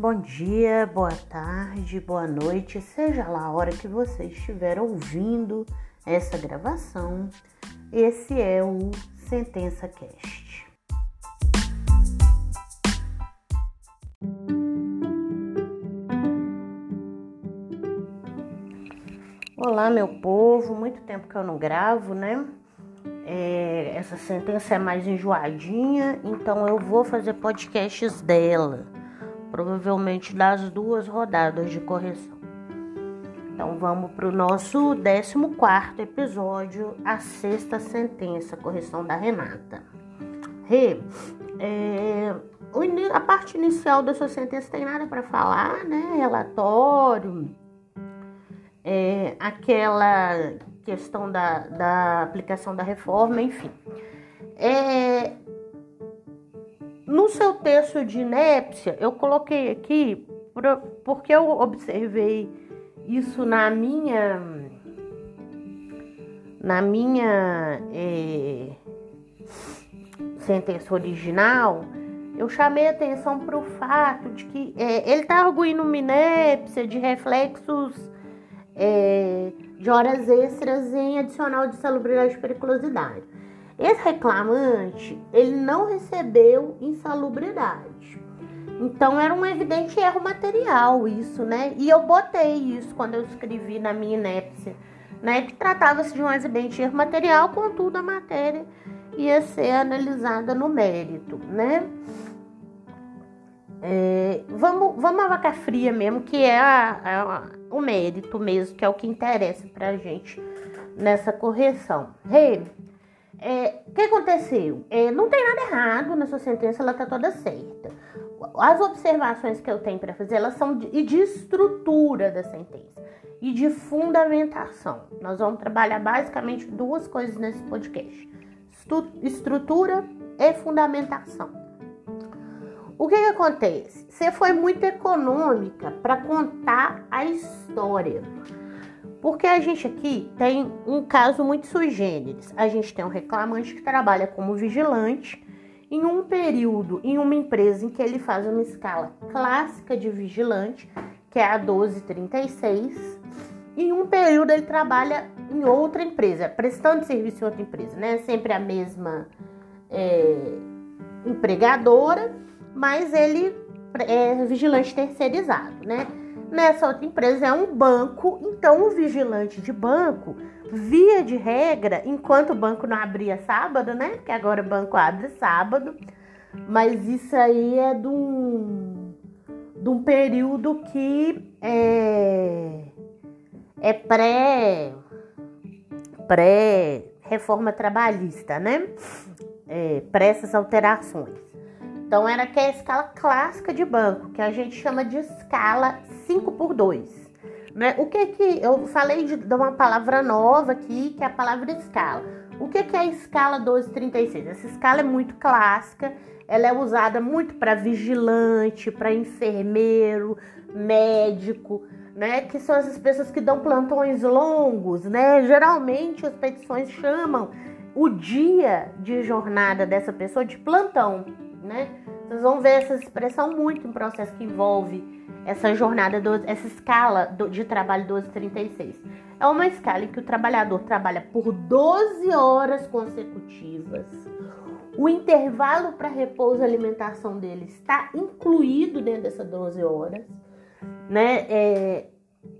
Bom dia, boa tarde, boa noite, seja lá a hora que você estiver ouvindo essa gravação. Esse é o Sentença Cast. Olá, meu povo, muito tempo que eu não gravo, né? É, essa sentença é mais enjoadinha, então eu vou fazer podcasts dela provavelmente das duas rodadas de correção. Então vamos para o nosso 14 episódio, a sexta sentença, correção da Renata. Rê, é, a parte inicial da sua sentença tem nada para falar, né? Relatório, é, aquela questão da, da aplicação da reforma, enfim. É, no seu texto de inépcia, eu coloquei aqui porque eu observei isso na minha na minha é, sentença original, eu chamei atenção para o fato de que é, ele está arguindo uma inépcia de reflexos é, de horas extras em adicional de salubridade e periculosidade. Esse reclamante, ele não recebeu insalubridade. Então era um evidente erro material isso, né? E eu botei isso quando eu escrevi na minha inépcia, né? Que tratava-se de um evidente erro material, contudo a matéria ia ser analisada no mérito, né? É, vamos, vamos à vaca fria mesmo, que é a, a, o mérito mesmo, que é o que interessa pra gente nessa correção. Hey, é, o que aconteceu? É, não tem nada errado na sua sentença, ela está toda certa. As observações que eu tenho para fazer, elas são de, de estrutura da sentença e de fundamentação. Nós vamos trabalhar basicamente duas coisas nesse podcast: estrutura e fundamentação. O que, que acontece? Você foi muito econômica para contar a história. Porque a gente aqui tem um caso muito sui generis. A gente tem um reclamante que trabalha como vigilante em um período, em uma empresa em que ele faz uma escala clássica de vigilante, que é a 1236. Em um período ele trabalha em outra empresa, prestando serviço em outra empresa, né? Sempre a mesma é, empregadora, mas ele é vigilante terceirizado, né? Nessa outra empresa é um banco, então o vigilante de banco, via de regra, enquanto o banco não abria sábado, né? Porque agora o banco abre sábado, mas isso aí é de um, de um período que é, é pré, pré reforma trabalhista, né? É, pré essas alterações. Então era que é a escala clássica de banco, que a gente chama de escala 5 por 2. Né? O que que eu falei de, de, uma palavra nova aqui, que é a palavra escala. O que que é a escala 1236? Essa escala é muito clássica, ela é usada muito para vigilante, para enfermeiro, médico, né? Que são essas pessoas que dão plantões longos, né? Geralmente as petições chamam o dia de jornada dessa pessoa de plantão né? Vocês vão ver essa expressão muito em processo que envolve essa jornada, do, essa escala de trabalho 1236. É uma escala em que o trabalhador trabalha por 12 horas consecutivas. O intervalo para repouso e alimentação dele está incluído dentro dessas 12 horas. Né? É,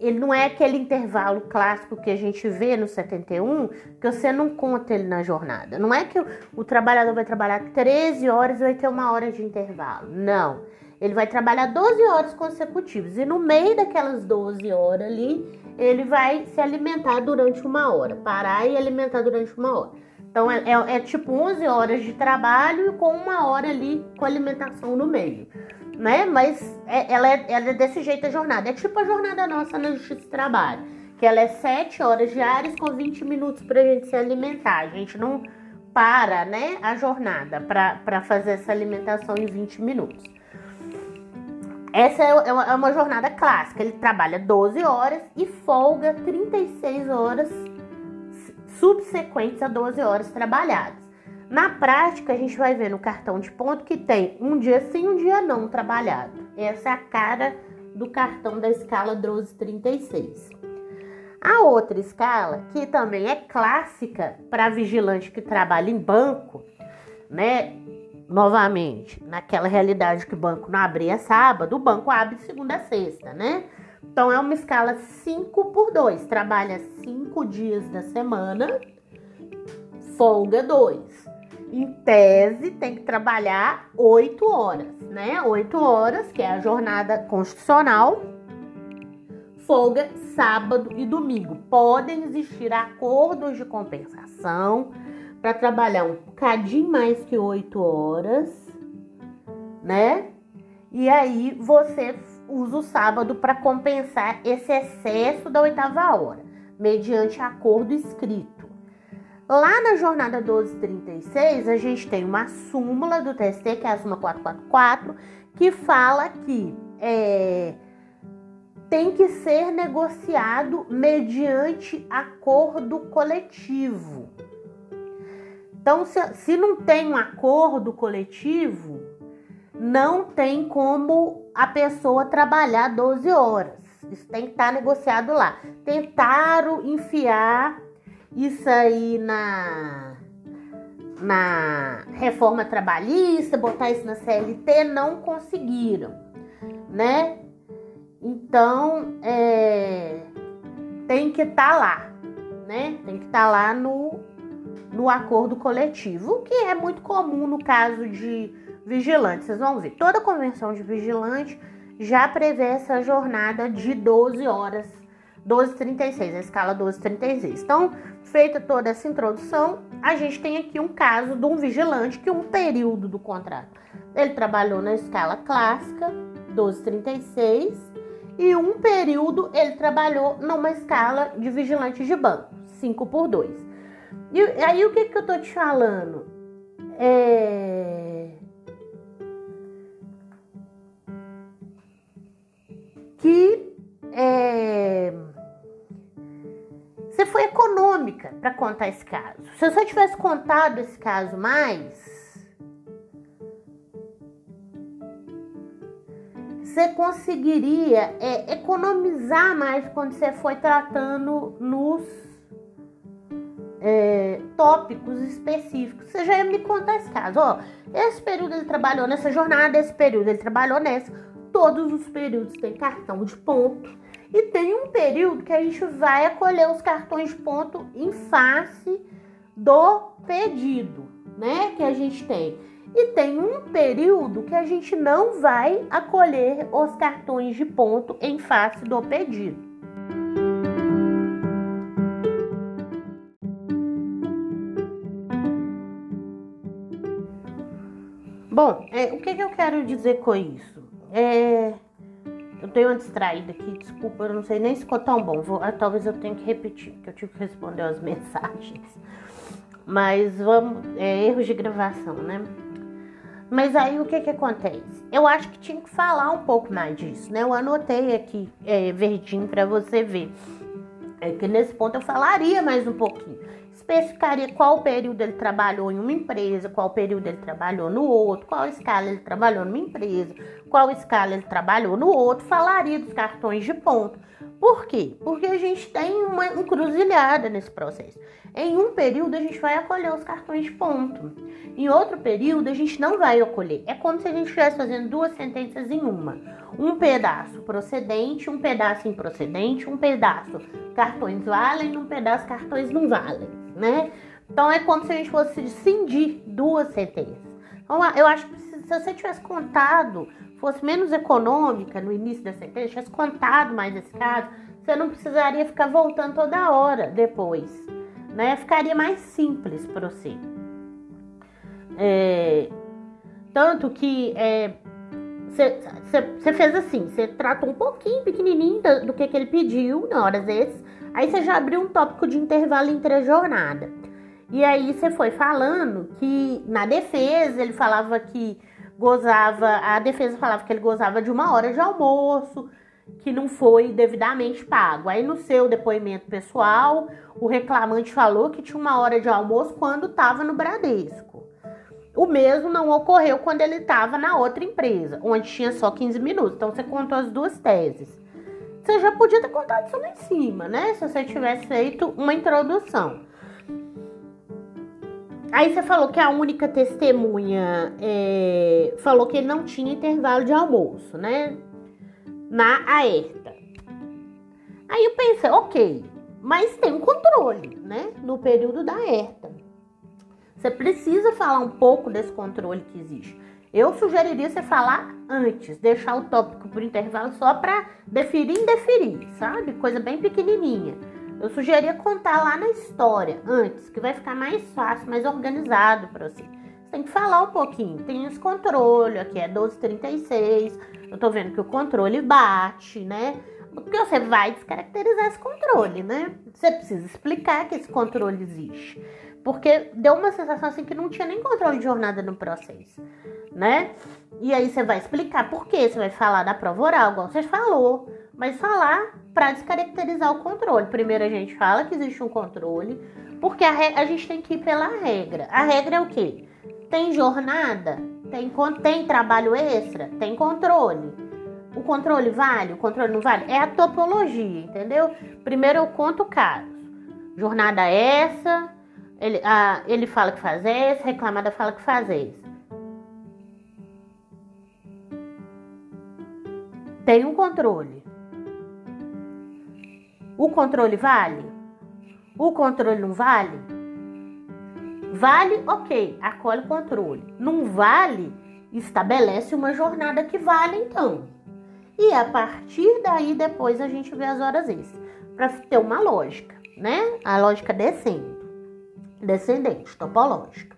ele não é aquele intervalo clássico que a gente vê no 71, que você não conta ele na jornada. Não é que o, o trabalhador vai trabalhar 13 horas e vai ter uma hora de intervalo. Não. Ele vai trabalhar 12 horas consecutivas e no meio daquelas 12 horas ali, ele vai se alimentar durante uma hora, parar e alimentar durante uma hora. Então é, é, é tipo 11 horas de trabalho com uma hora ali com alimentação no meio né? Mas é, ela, é, ela é desse jeito a jornada. É tipo a jornada nossa na Justiça do Trabalho, que ela é 7 horas diárias com 20 minutos pra gente se alimentar. A gente não para, né, a jornada para fazer essa alimentação em 20 minutos. Essa é, é, é uma jornada clássica. Ele trabalha 12 horas e folga 36 horas subsequentes a 12 horas trabalhadas. Na prática, a gente vai ver no cartão de ponto que tem um dia sim, um dia não trabalhado. Essa é a cara do cartão da escala 1236. A outra escala, que também é clássica para vigilante que trabalha em banco, né? Novamente, naquela realidade que o banco não abria sábado, o banco abre segunda a sexta, né? Então é uma escala 5 por 2. Trabalha 5 dias da semana, folga 2. Em tese, tem que trabalhar 8 horas, né? 8 horas, que é a jornada constitucional. Folga sábado e domingo. Podem existir acordos de compensação para trabalhar um bocadinho mais que 8 horas, né? E aí você usa o sábado para compensar esse excesso da oitava hora, mediante acordo escrito. Lá na jornada 1236, a gente tem uma súmula do TST, que é a súmula 444, que fala que é, tem que ser negociado mediante acordo coletivo. Então, se, se não tem um acordo coletivo, não tem como a pessoa trabalhar 12 horas. Isso tem que estar negociado lá. Tentaram enfiar isso aí na na reforma trabalhista, botar isso na CLT, não conseguiram, né? Então, é, tem que estar tá lá, né? Tem que estar tá lá no, no acordo coletivo, o que é muito comum no caso de vigilante. Vocês vão ver, toda convenção de vigilante já prevê essa jornada de 12 horas, 12:36, a escala 12:36. Então, feita toda essa introdução, a gente tem aqui um caso de um vigilante que um período do contrato ele trabalhou na escala clássica 12:36 e um período ele trabalhou numa escala de vigilante de banco 5 por 2. E aí o que que eu tô te falando? É que foi econômica para contar esse caso. Se você tivesse contado esse caso mais, você conseguiria é, economizar mais quando você foi tratando nos é, tópicos específicos. Você já ia me contar esse caso. Ó, esse período ele trabalhou nessa jornada, esse período ele trabalhou nessa todos os períodos têm cartão de ponto e tem um período que a gente vai acolher os cartões de ponto em face do pedido, né? Que a gente tem. E tem um período que a gente não vai acolher os cartões de ponto em face do pedido. Bom, é, o que, que eu quero dizer com isso? É, tenho uma distraída aqui, desculpa, eu não sei nem se ficou tão bom. Vou, ah, talvez eu tenha que repetir, porque eu tive que responder as mensagens. Mas vamos. É, erros de gravação, né? Mas aí o que que acontece? Eu acho que tinha que falar um pouco mais disso, né? Eu anotei aqui é, verdinho para você ver. É que nesse ponto eu falaria mais um pouquinho especificaria qual período ele trabalhou em uma empresa, qual período ele trabalhou no outro, qual escala ele trabalhou numa empresa, qual escala ele trabalhou no outro, falaria dos cartões de ponto. Por quê? Porque a gente tem uma encruzilhada nesse processo. Em um período a gente vai acolher os cartões de ponto. Em outro período a gente não vai acolher. É como se a gente estivesse fazendo duas sentenças em uma. Um pedaço procedente, um pedaço improcedente, um pedaço cartões valem, um pedaço cartões não valem, né? Então é como se a gente fosse cindir duas sentenças. Então eu acho que se você tivesse contado fosse menos econômica no início da sentença, tivesse contado mais esse caso, você não precisaria ficar voltando toda hora depois, né? Ficaria mais simples para você. É, tanto que você fez assim, você tratou um pouquinho pequenininho do, do que, que ele pediu na hora vezes, aí você já abriu um tópico de intervalo entre a jornada. E aí você foi falando que na defesa ele falava que gozava, a defesa falava que ele gozava de uma hora de almoço, que não foi devidamente pago. Aí no seu depoimento pessoal, o reclamante falou que tinha uma hora de almoço quando estava no Bradesco. O mesmo não ocorreu quando ele estava na outra empresa, onde tinha só 15 minutos. Então você contou as duas teses. Você já podia ter contado isso lá em cima, né? Se você tivesse feito uma introdução. Aí você falou que a única testemunha é, falou que ele não tinha intervalo de almoço, né? Na aerta. Aí eu pensei, ok, mas tem um controle, né? No período da aerta. Você precisa falar um pouco desse controle que existe. Eu sugeriria você falar antes, deixar o tópico por intervalo só para deferir e indeferir, sabe? Coisa bem pequenininha. Eu sugeria contar lá na história antes, que vai ficar mais fácil, mais organizado para você. Você tem que falar um pouquinho. Tem os controles, aqui é 1236. Eu tô vendo que o controle bate, né? Porque você vai descaracterizar esse controle, né? Você precisa explicar que esse controle existe. Porque deu uma sensação assim que não tinha nem controle de jornada no processo, né? E aí você vai explicar por quê, você vai falar da prova oral, igual você falou, mas falar para descaracterizar o controle. Primeiro a gente fala que existe um controle, porque a, a gente tem que ir pela regra. A regra é o quê? Tem jornada? Tem, tem trabalho extra? Tem controle. O controle vale? O controle não vale? É a topologia, entendeu? Primeiro eu conto casos. Jornada essa, ele, ah, ele fala que faz esse, reclamada fala que faz esse. Tem um controle. O controle vale? O controle não vale? Vale, ok, acolhe o controle. Não vale, estabelece uma jornada que vale então. E a partir daí depois a gente vê as horas extras. Para ter uma lógica, né? A lógica descendo descendente, topológica.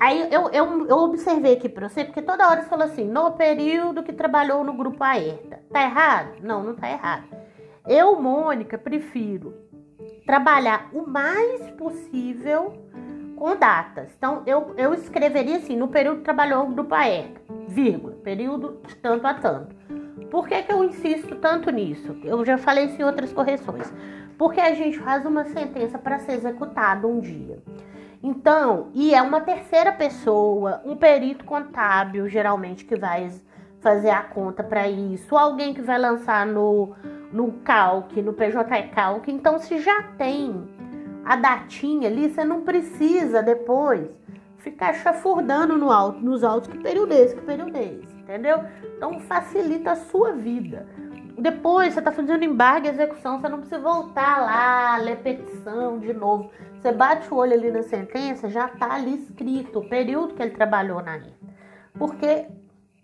Aí eu, eu, eu observei aqui para você, porque toda hora você fala assim, no período que trabalhou no grupo AERTA. Tá errado? Não, não tá errado. Eu, Mônica, prefiro trabalhar o mais possível com datas. Então, eu, eu escreveria assim, no período que trabalhou no grupo AERTA, vírgula, período de tanto a tanto. Por que, que eu insisto tanto nisso? Eu já falei isso em outras correções porque a gente faz uma sentença para ser executada um dia. Então, e é uma terceira pessoa, um perito contábil, geralmente, que vai fazer a conta para isso, alguém que vai lançar no, no Calc, no PJ Calc. Então, se já tem a datinha ali, você não precisa depois ficar chafurdando no alto, nos autos que período é esse, que período é esse, entendeu? Então, facilita a sua vida. Depois você está fazendo embargo e execução, você não precisa voltar lá, ler petição de novo. Você bate o olho ali na sentença, já está ali escrito o período que ele trabalhou na renda. Porque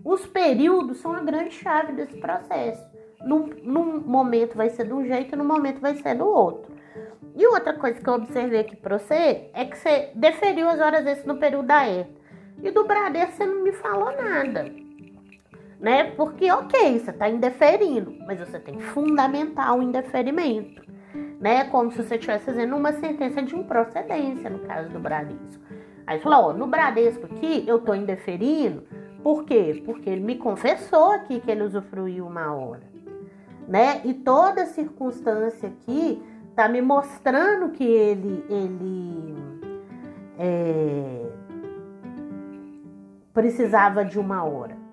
os períodos são a grande chave desse processo. Num, num momento vai ser de um jeito, no momento vai ser do outro. E outra coisa que eu observei aqui para você é que você deferiu as horas extras no período da ETA. E do Bradesco você não me falou nada né? Porque, ok, você está indeferindo, mas você tem que fundamentar o indeferimento, né? Como se você estivesse fazendo uma sentença de improcedência, no caso do Bradesco. Aí você falou, ó, no Bradesco aqui eu estou indeferindo, por quê? Porque ele me confessou aqui que ele usufruiu uma hora, né? E toda circunstância aqui tá me mostrando que ele, ele é, precisava de uma hora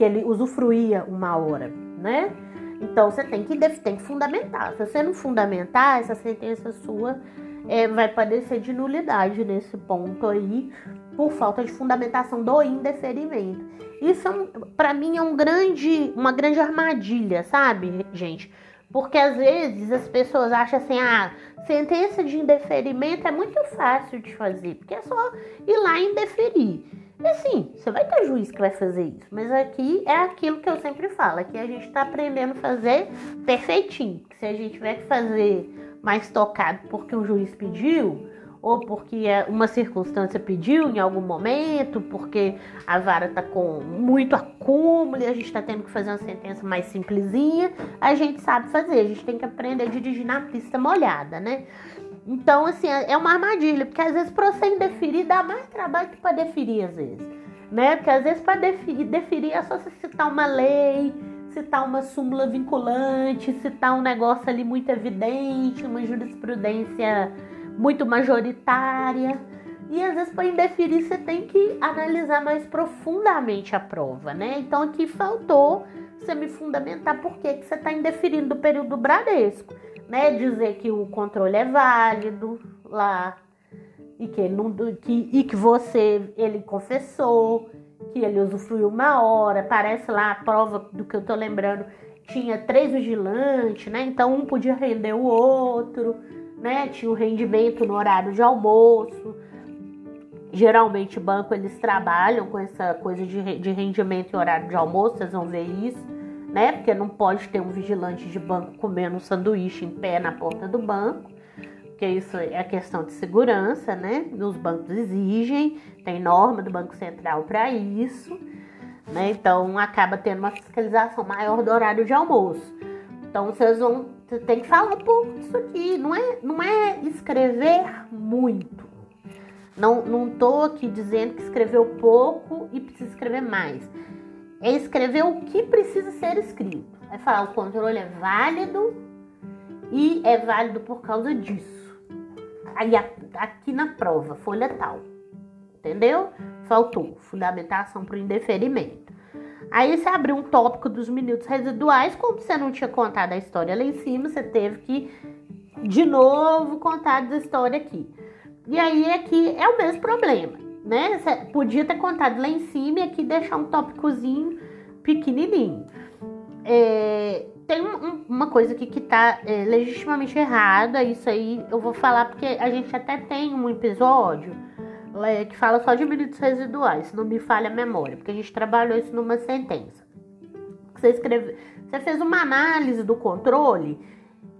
que ele usufruía uma hora, né? Então você tem que, tem que fundamentar. Se você não fundamentar, essa sentença sua é, vai padecer de nulidade nesse ponto aí, por falta de fundamentação do indeferimento. Isso, é um, para mim, é um grande, uma grande armadilha, sabe, gente? Porque às vezes as pessoas acham assim, ah, sentença de indeferimento é muito fácil de fazer, porque é só ir lá e indeferir. E assim, você vai ter juiz que vai fazer isso, mas aqui é aquilo que eu sempre falo, aqui a gente está aprendendo a fazer perfeitinho. Se a gente tiver que fazer mais tocado porque o juiz pediu, ou porque é uma circunstância pediu em algum momento, porque a vara está com muito acúmulo e a gente está tendo que fazer uma sentença mais simplesinha, a gente sabe fazer, a gente tem que aprender a dirigir na pista molhada, né? Então, assim, é uma armadilha, porque às vezes para você indeferir dá mais trabalho que para deferir, às vezes. Né? Porque às vezes para deferir, deferir é só você citar uma lei, citar uma súmula vinculante, citar um negócio ali muito evidente, uma jurisprudência muito majoritária. E às vezes para indeferir você tem que analisar mais profundamente a prova, né? Então aqui faltou você me fundamentar por que, que você está indeferindo do período do Bradesco, né? Dizer que o controle é válido lá e que ele não que, e que você ele confessou que ele usufruiu uma hora, parece lá a prova do que eu tô lembrando, tinha três vigilantes, né? Então um podia render o outro, né? Tinha o rendimento no horário de almoço. Geralmente, banco eles trabalham com essa coisa de, de rendimento e horário de almoço, vocês vão ver isso, né? Porque não pode ter um vigilante de banco comendo um sanduíche em pé na porta do banco, porque isso é questão de segurança, né? Os bancos exigem, tem norma do Banco Central para isso, né? Então acaba tendo uma fiscalização maior do horário de almoço. Então vocês vão tem que falar um pouco disso aqui, não é, não é escrever muito não, não tô aqui dizendo que escreveu pouco e precisa escrever mais. É escrever o que precisa ser escrito. É falar o controle é válido e é válido por causa disso. Aí aqui na prova, folha tal. Entendeu? Faltou fundamentação para o indeferimento. Aí você abriu um tópico dos minutos residuais, como você não tinha contado a história lá em cima, você teve que de novo contar a história aqui. E aí aqui é o mesmo problema, né? Você podia ter contado lá em cima e aqui deixar um tópicozinho pequenininho. É, tem um, uma coisa aqui que tá é, legitimamente errada, isso aí eu vou falar porque a gente até tem um episódio é, que fala só de minutos residuais, se não me falha a memória, porque a gente trabalhou isso numa sentença. Você escreve, você fez uma análise do controle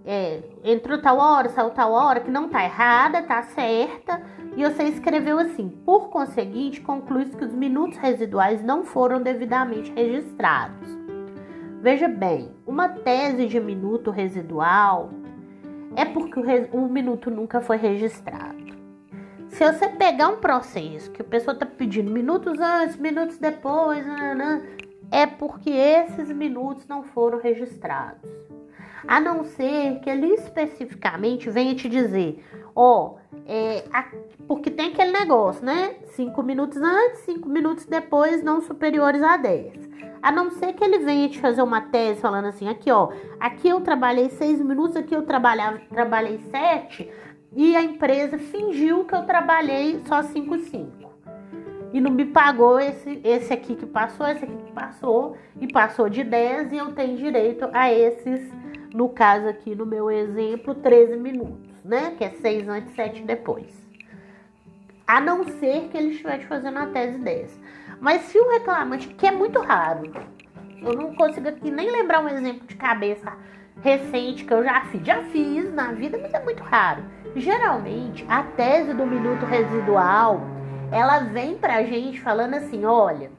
é, entrou tal hora, saiu tal hora, que não tá errada, tá certa, e você escreveu assim: por conseguinte, conclui que os minutos residuais não foram devidamente registrados. Veja bem, uma tese de minuto residual é porque o, o minuto nunca foi registrado. Se você pegar um processo que a pessoa está pedindo minutos antes, minutos depois, é porque esses minutos não foram registrados. A não ser que ele especificamente venha te dizer, ó, é, porque tem aquele negócio, né? Cinco minutos antes, cinco minutos depois, não superiores a 10. A não ser que ele venha te fazer uma tese falando assim, aqui ó, aqui eu trabalhei seis minutos, aqui eu trabalhava, trabalhei sete, e a empresa fingiu que eu trabalhei só cinco, cinco. E não me pagou esse, esse aqui que passou, esse aqui que passou, e passou de 10, e eu tenho direito a esses no caso aqui, no meu exemplo, 13 minutos, né? Que é 6 antes, 7 depois. A não ser que ele estivesse fazendo a tese 10. Mas se o reclamante, que é muito raro, eu não consigo aqui nem lembrar um exemplo de cabeça recente que eu já fiz. Já fiz na vida, mas é muito raro. Geralmente, a tese do minuto residual, ela vem pra gente falando assim, olha,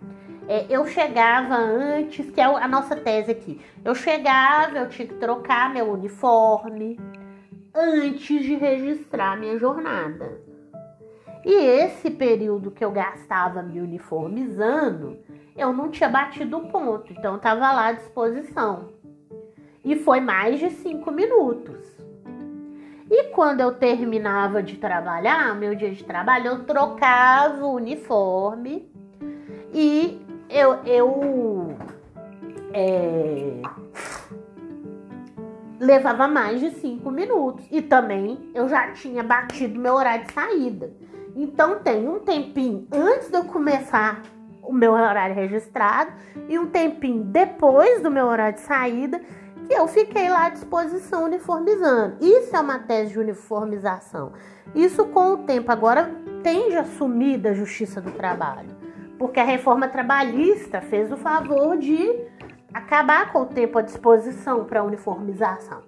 é, eu chegava antes, que é a nossa tese aqui. Eu chegava, eu tinha que trocar meu uniforme antes de registrar minha jornada. E esse período que eu gastava me uniformizando, eu não tinha batido o ponto, então estava lá à disposição. E foi mais de cinco minutos. E quando eu terminava de trabalhar, meu dia de trabalho, eu trocava o uniforme e eu, eu é, levava mais de cinco minutos e também eu já tinha batido meu horário de saída. Então tem um tempinho antes de eu começar o meu horário registrado e um tempinho depois do meu horário de saída que eu fiquei lá à disposição uniformizando. Isso é uma tese de uniformização. Isso com o tempo agora tende a sumir da justiça do trabalho porque a reforma trabalhista fez o favor de acabar com o tempo à disposição para uniformização.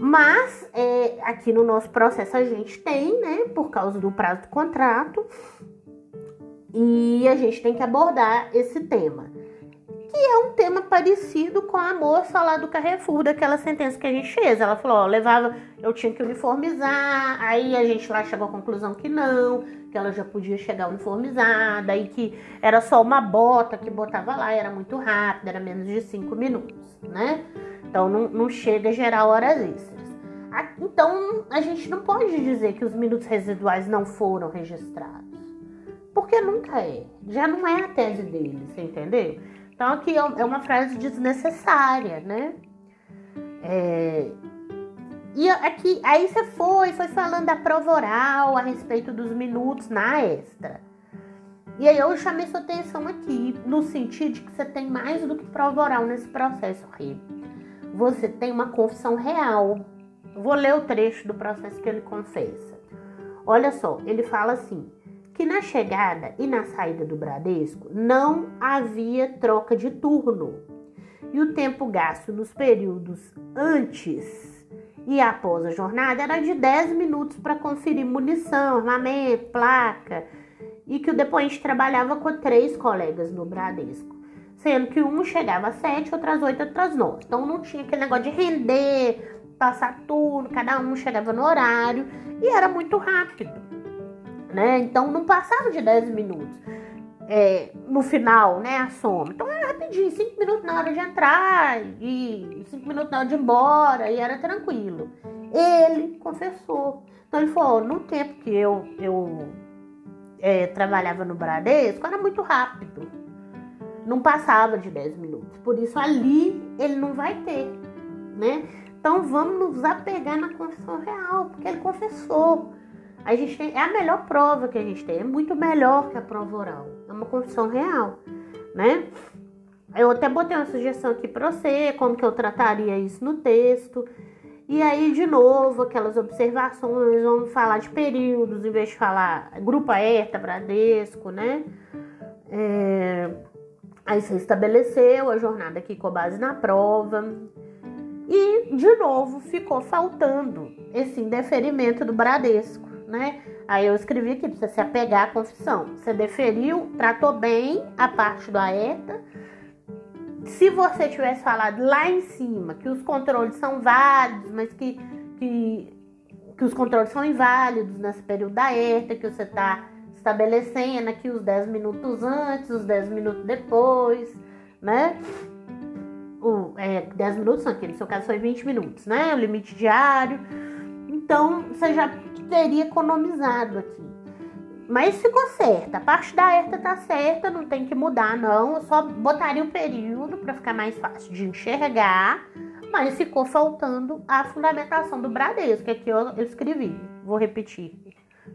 Mas é, aqui no nosso processo a gente tem, né, por causa do prazo do contrato, e a gente tem que abordar esse tema que é um tema parecido com a moça lá do Carrefour, daquela sentença que a gente fez. Ela falou, ó, levava, eu tinha que uniformizar, aí a gente lá chegou à conclusão que não, que ela já podia chegar uniformizada, e que era só uma bota que botava lá, era muito rápido, era menos de cinco minutos, né? Então não, não chega a gerar horas extras. Então, a gente não pode dizer que os minutos residuais não foram registrados. Porque nunca é. Já não é a tese dele, você entendeu? Então, aqui é, é uma frase desnecessária, né? É, e aqui, aí você foi, foi falando da prova oral a respeito dos minutos na extra. E aí eu chamei sua atenção aqui, no sentido de que você tem mais do que prova oral nesse processo, Rê. Você tem uma confissão real. Vou ler o trecho do processo que ele confessa. Olha só, ele fala assim: que na chegada e na saída do Bradesco não havia troca de turno. E o tempo gasto nos períodos antes e após a jornada era de 10 minutos para conferir munição, armamento, placa, e que o depoente trabalhava com três colegas no Bradesco, sendo que um chegava às 7, outras 8, outras 9. Então não tinha aquele negócio de render, passar turno, cada um chegava no horário e era muito rápido, né? Então não passava de 10 minutos. É, no final, né, a soma. Então era rapidinho, 5 minutos na hora de entrar e 5 minutos na hora de ir embora e era tranquilo. Ele confessou. Então ele falou, no tempo que eu, eu é, trabalhava no Bradesco, era muito rápido. Não passava de 10 minutos. Por isso ali ele não vai ter, né? Então vamos nos apegar na confissão real, porque ele confessou. A gente tem, é a melhor prova que a gente tem, é muito melhor que a prova oral. É uma confissão real, né? Eu até botei uma sugestão aqui para você, como que eu trataria isso no texto. E aí, de novo, aquelas observações, vamos falar de períodos, em vez de falar grupo alerta, Bradesco, né? É... Aí você estabeleceu a jornada aqui com base na prova. E, de novo, ficou faltando esse indeferimento do Bradesco, né? Aí eu escrevi aqui você se apegar à confissão. Você deferiu, tratou bem a parte do alerta se você tivesse falado lá em cima que os controles são válidos, mas que, que, que os controles são inválidos nesse período da ERTA, que você está estabelecendo aqui os 10 minutos antes, os 10 minutos depois, né? O, é, 10 minutos, aqui no seu caso foi 20 minutos, né? O limite diário. Então, você já teria economizado aqui. Mas ficou certa. A parte da ERTA tá certa, não tem que mudar, não. Eu só botaria o período para ficar mais fácil de enxergar. Mas ficou faltando a fundamentação do Bradesco, que aqui eu, eu escrevi. Vou repetir.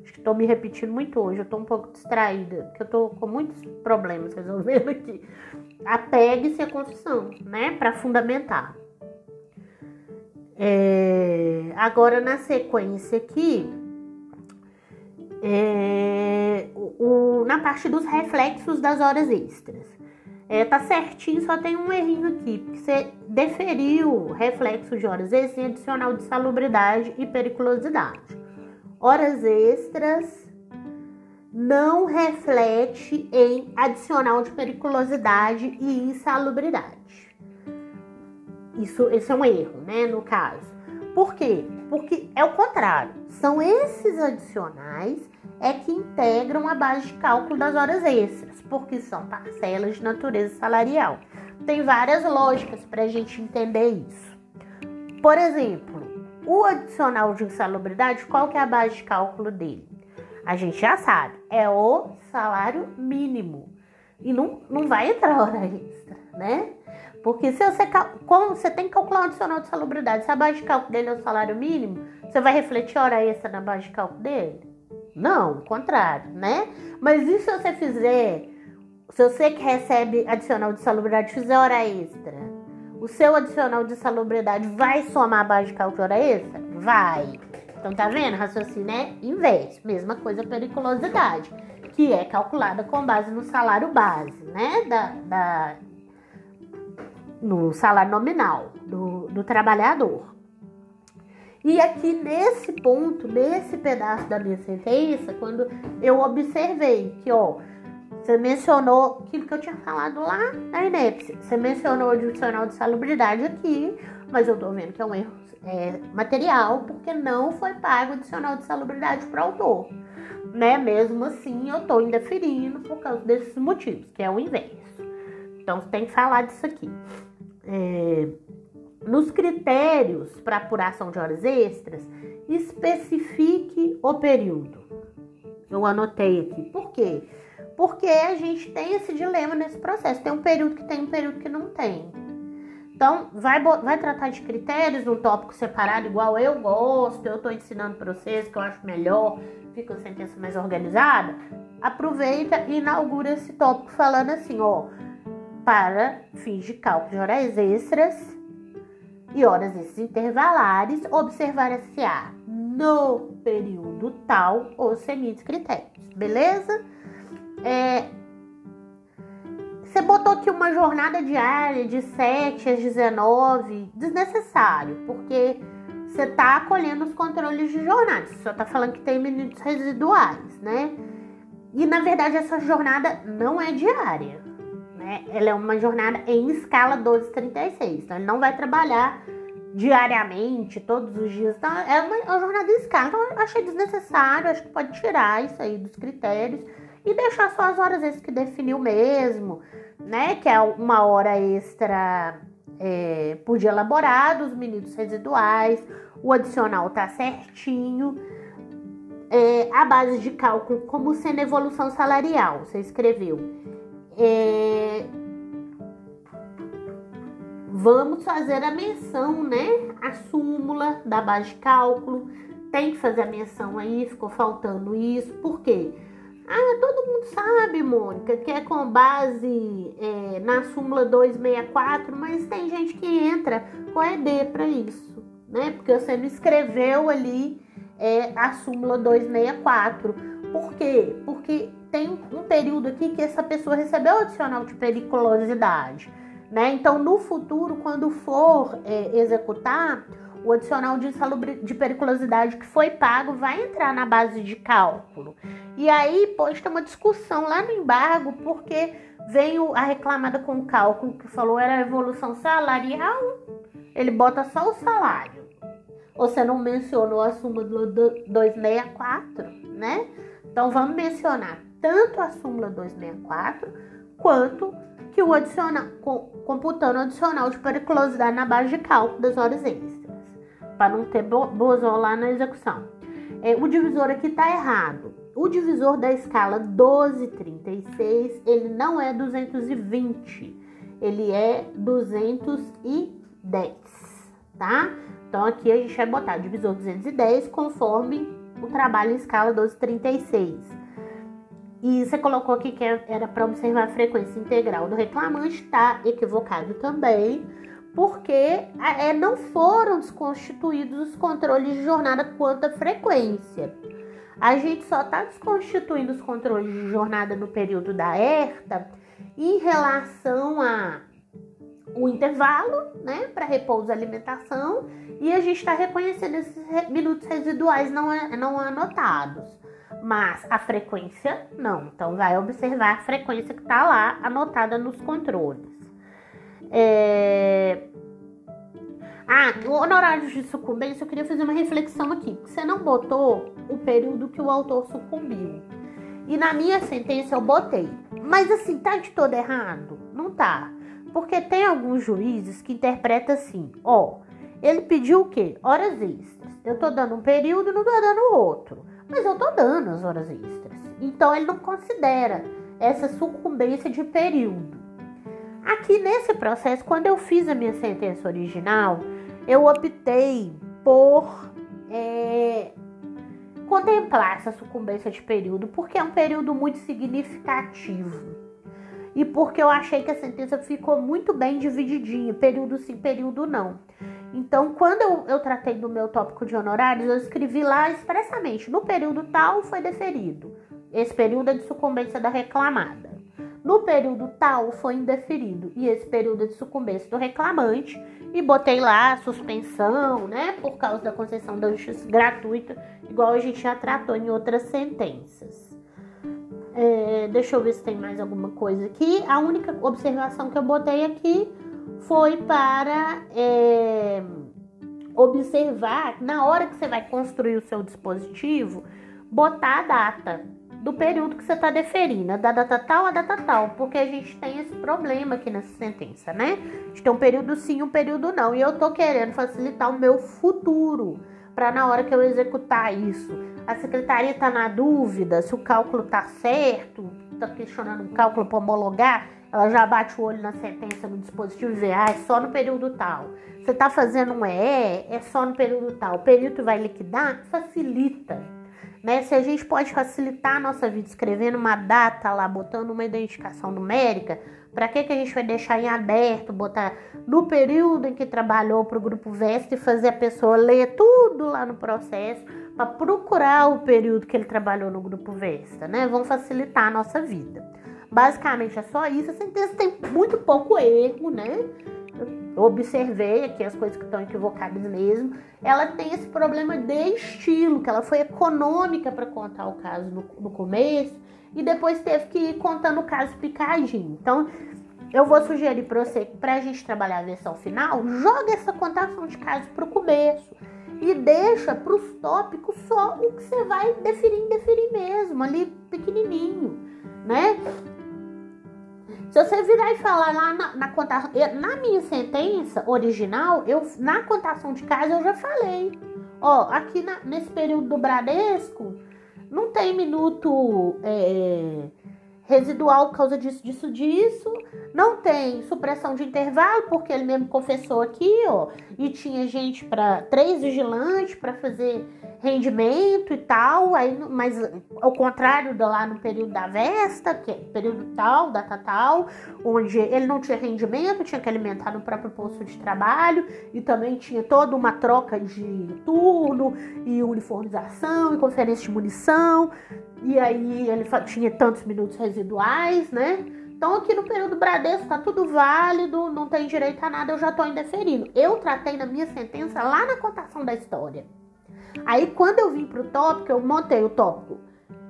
Acho que tô me repetindo muito hoje. Eu tô um pouco distraída, porque eu tô com muitos problemas resolvendo aqui. Apegue-se à confissão, né? Para fundamentar. É... Agora, na sequência aqui, é, o, na parte dos reflexos das horas extras. É, tá certinho, só tem um errinho aqui, porque você deferiu reflexo de horas extras em adicional de salubridade e periculosidade. Horas extras não reflete em adicional de periculosidade e insalubridade. Isso, esse é um erro, né, no caso. Por quê? Porque é o contrário. São esses adicionais é que integram a base de cálculo das horas extras, porque são parcelas de natureza salarial. Tem várias lógicas para a gente entender isso. Por exemplo, o adicional de insalubridade, qual que é a base de cálculo dele? A gente já sabe, é o salário mínimo. E não, não vai entrar hora extra, né? Porque se você, como você tem que calcular um adicional de salubridade, se a base de cálculo dele é o salário mínimo, você vai refletir hora extra na base de cálculo dele? Não, o contrário, né? Mas e se você fizer, se você que recebe adicional de salubridade fizer hora extra, o seu adicional de salubridade vai somar a base de cálculo hora extra? Vai. Então tá vendo? Raciocínio é inverso. Mesma coisa periculosidade, que é calculada com base no salário base, né? Da, da no salário nominal do, do trabalhador. E aqui nesse ponto, nesse pedaço da minha sentença, quando eu observei que, ó, você mencionou aquilo que eu tinha falado lá na INEP, você mencionou o adicional de salubridade aqui, mas eu tô vendo que é um erro é, material, porque não foi pago o adicional de salubridade para o autor. Né? Mesmo assim, eu tô indeferindo por causa desses motivos, que é o inverso. Então, você tem que falar disso aqui. É... nos critérios para apuração de horas extras, especifique o período. Eu anotei aqui. Por quê? Porque a gente tem esse dilema nesse processo. Tem um período que tem, um período que não tem. Então, vai, vai tratar de critérios num tópico separado, igual eu gosto, eu estou ensinando para vocês, que eu acho melhor, fica a sentença mais organizada. Aproveita e inaugura esse tópico falando assim, ó, para fins de cálculo de horas extras e horas extras intervalares, observar-se-á no período tal os seguintes critérios, beleza? É, você botou aqui uma jornada diária de 7 às 19, desnecessário, porque você está acolhendo os controles de jornada, você só está falando que tem minutos residuais, né? E na verdade essa jornada não é diária, né? Ela é uma jornada em escala 1236, então ele não vai trabalhar diariamente, todos os dias, então é uma, é uma jornada em escala, então eu achei desnecessário, acho que pode tirar isso aí dos critérios e deixar só as horas extras que definiu mesmo, né? Que é uma hora extra é, por dia elaborado, os minutos residuais, o adicional tá certinho. É, a base de cálculo como sendo evolução salarial, você escreveu. É, vamos fazer a menção, né? A súmula da base de cálculo. Tem que fazer a menção aí, ficou faltando isso. Por quê? Ah, todo mundo sabe, Mônica, que é com base é, na súmula 264, mas tem gente que entra com ED para isso, né? Porque você não escreveu ali é, a súmula 264. Por quê? Porque tem um período aqui que essa pessoa recebeu adicional de periculosidade, né? Então, no futuro, quando for é, executar, o adicional de, de periculosidade que foi pago vai entrar na base de cálculo. E aí pode ter uma discussão lá no embargo, porque veio a reclamada com o cálculo que falou era evolução salarial, ele bota só o salário. Você não mencionou a súmula do 264, né? Então vamos mencionar tanto a súmula 264 quanto que o adicional, computando o adicional de periculosidade na base de cálculo das horas extras para não ter bozó lá na execução. É, o divisor aqui está errado. O divisor da escala 1236, ele não é 220, ele é 210, tá? Então aqui a gente vai botar divisor 210 conforme o trabalho em escala 1236. E você colocou aqui que era para observar a frequência integral do reclamante, tá equivocado também porque é, não foram desconstituídos os controles de jornada quanto à frequência. A gente só está desconstituindo os controles de jornada no período da ERTA em relação a o intervalo, né, para repouso e alimentação, e a gente está reconhecendo esses minutos residuais não, não anotados. Mas a frequência não. Então vai observar a frequência que está lá anotada nos controles. É... Ah, honorários de sucumbência, eu queria fazer uma reflexão aqui. Você não botou o período que o autor sucumbiu. E na minha sentença eu botei. Mas assim, tá de todo errado? Não tá. Porque tem alguns juízes que interpretam assim, ó, ele pediu o quê? Horas extras. Eu tô dando um período, não tô dando outro. Mas eu tô dando as horas extras. Então ele não considera essa sucumbência de período. Aqui nesse processo, quando eu fiz a minha sentença original, eu optei por é, contemplar essa sucumbência de período, porque é um período muito significativo. E porque eu achei que a sentença ficou muito bem divididinha, período sim, período não. Então, quando eu, eu tratei do meu tópico de honorários, eu escrevi lá expressamente: no período tal foi deferido. Esse período é de sucumbência da reclamada. No período tal foi indeferido e esse período de sucumbência do reclamante e botei lá suspensão, né, por causa da concessão da justiça gratuita, igual a gente já tratou em outras sentenças. É, deixa eu ver se tem mais alguma coisa aqui. A única observação que eu botei aqui foi para é, observar na hora que você vai construir o seu dispositivo, botar a data do período que você está deferindo, da data tal a data tal, porque a gente tem esse problema aqui nessa sentença, né? A gente tem um período sim, um período não, e eu tô querendo facilitar o meu futuro, para na hora que eu executar isso, a secretaria tá na dúvida se o cálculo tá certo, tá questionando o cálculo para homologar, ela já bate o olho na sentença no dispositivo e vê, ah, é só no período tal. Você tá fazendo um EE, é só no período tal. O período vai liquidar, facilita né? Se a gente pode facilitar a nossa vida escrevendo uma data lá, botando uma identificação numérica, para que, que a gente vai deixar em aberto, botar no período em que trabalhou para o grupo Vesta e fazer a pessoa ler tudo lá no processo para procurar o período que ele trabalhou no grupo Vesta, né? Vão facilitar a nossa vida. Basicamente é só isso. A sentença tem muito pouco erro, né? eu observei aqui as coisas que estão equivocadas mesmo. Ela tem esse problema de estilo, que ela foi econômica para contar o caso no, no, começo e depois teve que ir contando o caso picadinho. Então, eu vou sugerir para você que para a gente trabalhar a versão final, joga essa contação de caso para o começo e deixa para os tópicos só o que você vai definir, definir mesmo, ali pequenininho, né? Se você virar e falar lá na, na contação, na minha sentença original, eu na contação de casa eu já falei. Ó, aqui na, nesse período do Bradesco, não tem minuto é, residual por causa disso, disso, disso. Não tem supressão de intervalo, porque ele mesmo confessou aqui, ó. E tinha gente para três vigilantes para fazer rendimento e tal. Aí, mas ao contrário da lá no período da Vesta, que é período tal, data tal, onde ele não tinha rendimento, tinha que alimentar no próprio posto de trabalho e também tinha toda uma troca de turno e uniformização e conferência de munição. E aí ele tinha tantos minutos residuais, né? Então aqui no período Bradesco tá tudo válido, não tem direito a nada, eu já tô indeferindo. Eu tratei na minha sentença lá na contação da história. Aí quando eu vim pro tópico, eu montei o tópico.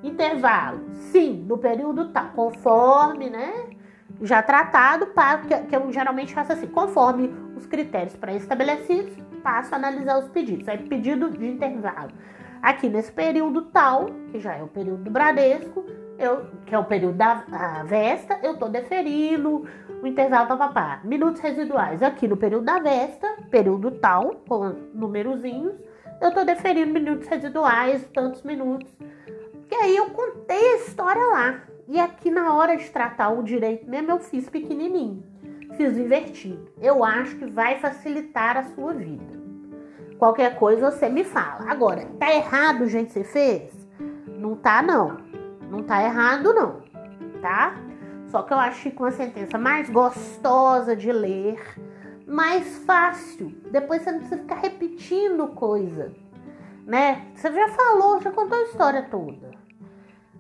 Intervalo, sim, no período tal, conforme, né? Já tratado, para, que, que eu geralmente faço assim, conforme os critérios pré-estabelecidos, passo a analisar os pedidos. Aí pedido de intervalo. Aqui nesse período tal, que já é o período do Bradesco, eu, que é o período da Vesta, eu tô deferindo o intervalo papapá. Minutos residuais aqui no período da Vesta, período tal, com numerozinhos, eu tô deferindo minutos residuais, tantos minutos. E aí eu contei a história lá. E aqui na hora de tratar o direito mesmo, eu fiz pequenininho. Fiz invertido. Eu acho que vai facilitar a sua vida. Qualquer coisa você me fala. Agora, tá errado que você fez? Não tá, não. Não tá errado, não, tá? Só que eu acho que uma sentença mais gostosa de ler, mais fácil. Depois você não precisa ficar repetindo coisa, né? Você já falou, já contou a história toda.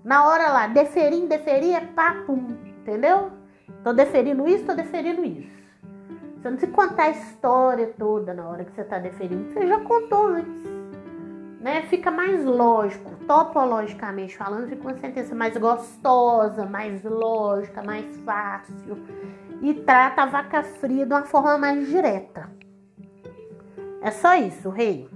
Na hora lá, deferir, deferir é papo, entendeu? Tô deferindo isso, tô deferindo isso. Você não precisa contar a história toda na hora que você tá deferindo. Você já contou antes né, fica mais lógico, topologicamente falando, fica uma sentença mais gostosa, mais lógica, mais fácil e trata a vaca fria de uma forma mais direta. É só isso, rei.